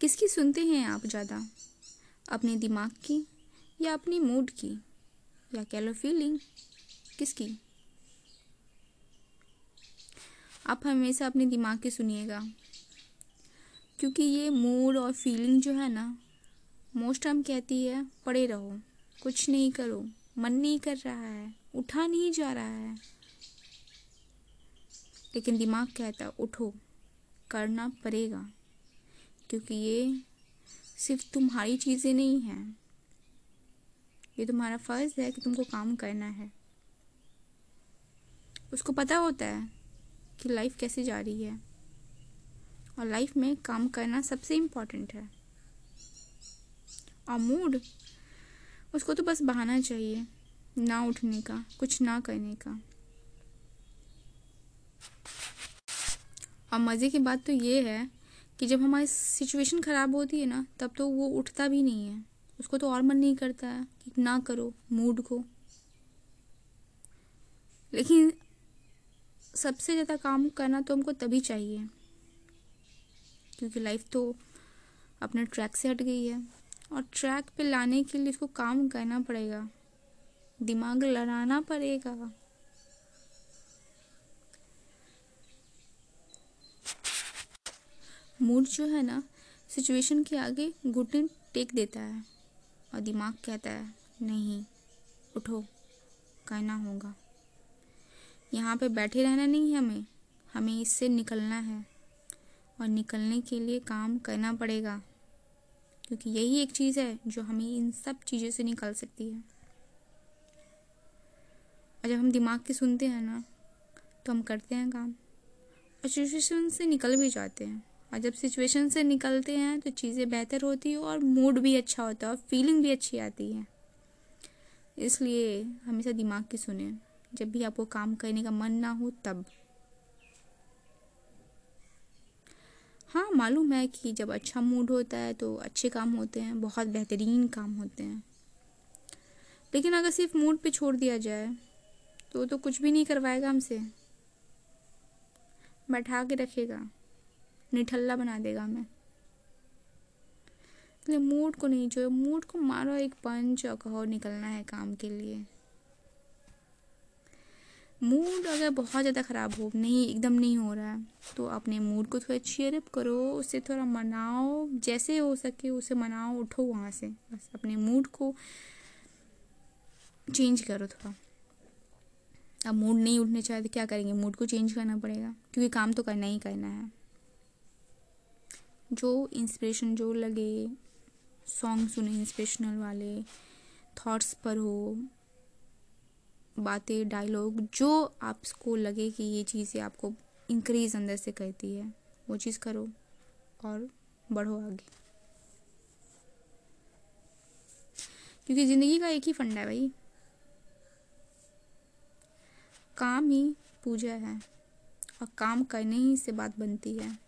किसकी सुनते हैं आप ज़्यादा? अपने दिमाग की या अपनी मूड की? या कह लो फीलिंग किसकी? आप हमेशा अपने दिमाग की सुनिएगा। क्योंकि ये मूड और फीलिंग जो है ना मोस्ट टाइम कहती है, पड़े रहो, कुछ नहीं करो, मन नहीं कर रहा है, उठा नहीं जा रहा है। लेकिन दिमाग कहता उठो, करना पड़ेगा। क्योंकि ये सिर्फ़ तुम्हारी चीज़ें नहीं हैं। ये तुम्हारा फ़र्ज़ है कि तुमको काम करना है। उसको पता होता है कि लाइफ कैसे जा रही है। और लाइफ में काम करना सबसे इम्पोर्टेंट है। और मूड उसको तो बस बहाना चाहिए, ना उठने का, कुछ ना करने का। और मज़े की बात तो ये है कि जब हमारी सिचुएशन ख़राब होती है ना, तब तो वो उठता भी नहीं है। उसको तो और मन नहीं करता है कि ना करो मूड को लेकिन सबसे ज़्यादा काम करना तो हमको तभी चाहिए, क्योंकि लाइफ तो अपने ट्रैक से हट गई है। और ट्रैक पे लाने के लिए उसको काम करना पड़ेगा। दिमाग लड़ाना पड़ेगा। मूड जो है ना सिचुएशन के आगे घुटने टेक देता है और दिमाग कहता है, नहीं, उठो करना होगा। यहाँ पे बैठे रहना नहीं है हमें हमें इससे निकलना है और निकलने के लिए काम करना पड़ेगा, क्योंकि यही एक चीज़ है जो हमें इन सब चीज़ों से निकाल सकती है। और जब हम दिमाग की सुनते हैं ना तो हम करते हैं काम और सिचुएशन से निकल भी जाते हैं। और जब सिचुएशन से निकलते हैं तो चीज़ें बेहतर होती है और मूड भी अच्छा होता है और फीलिंग भी अच्छी आती है। इसलिए हमेशा दिमाग की सुने। जब भी आपको काम करने का मन ना हो, तब। हाँ मालूम है कि जब अच्छा मूड होता है तो अच्छे काम होते हैं, बहुत बेहतरीन काम होते हैं। लेकिन अगर सिर्फ़ मूड पे छोड़ दिया जाए तो तो कुछ भी नहीं करवाएगा हमसे। बैठा के रखेगा। निठल्ला बना देगा हमें। इसलिए मूड को नहीं जो मूड को मारो एक पंच और कहो निकलना है काम के लिए। मूड अगर बहुत ज़्यादा ख़राब हो, नहीं, एकदम नहीं हो रहा है तो अपने मूड को थोड़ा चेयरअप करो, उसे थोड़ा मनाओ, जैसे हो सके उसे मनाओ, उठो वहाँ से। बस अपने मूड को चेंज करो थोड़ा। अब मूड नहीं उठने चाहिए तो क्या करेंगे? मूड को चेंज करना पड़ेगा, क्योंकि काम तो करना ही करना है। जो इंस्पिरेशन जो लगे सॉन्ग सुने इंस्पिरेशनल वाले थॉट्स पर हो, बातें डायलॉग जो आपको लगे कि ये चीज़ें आपको इंक्रीज अंदर से करती है, वो चीज़ करो और बढ़ो आगे। क्योंकि ज़िंदगी का एक ही फंडा है भाई। काम ही पूजा है और काम करने ही से बात बनती है।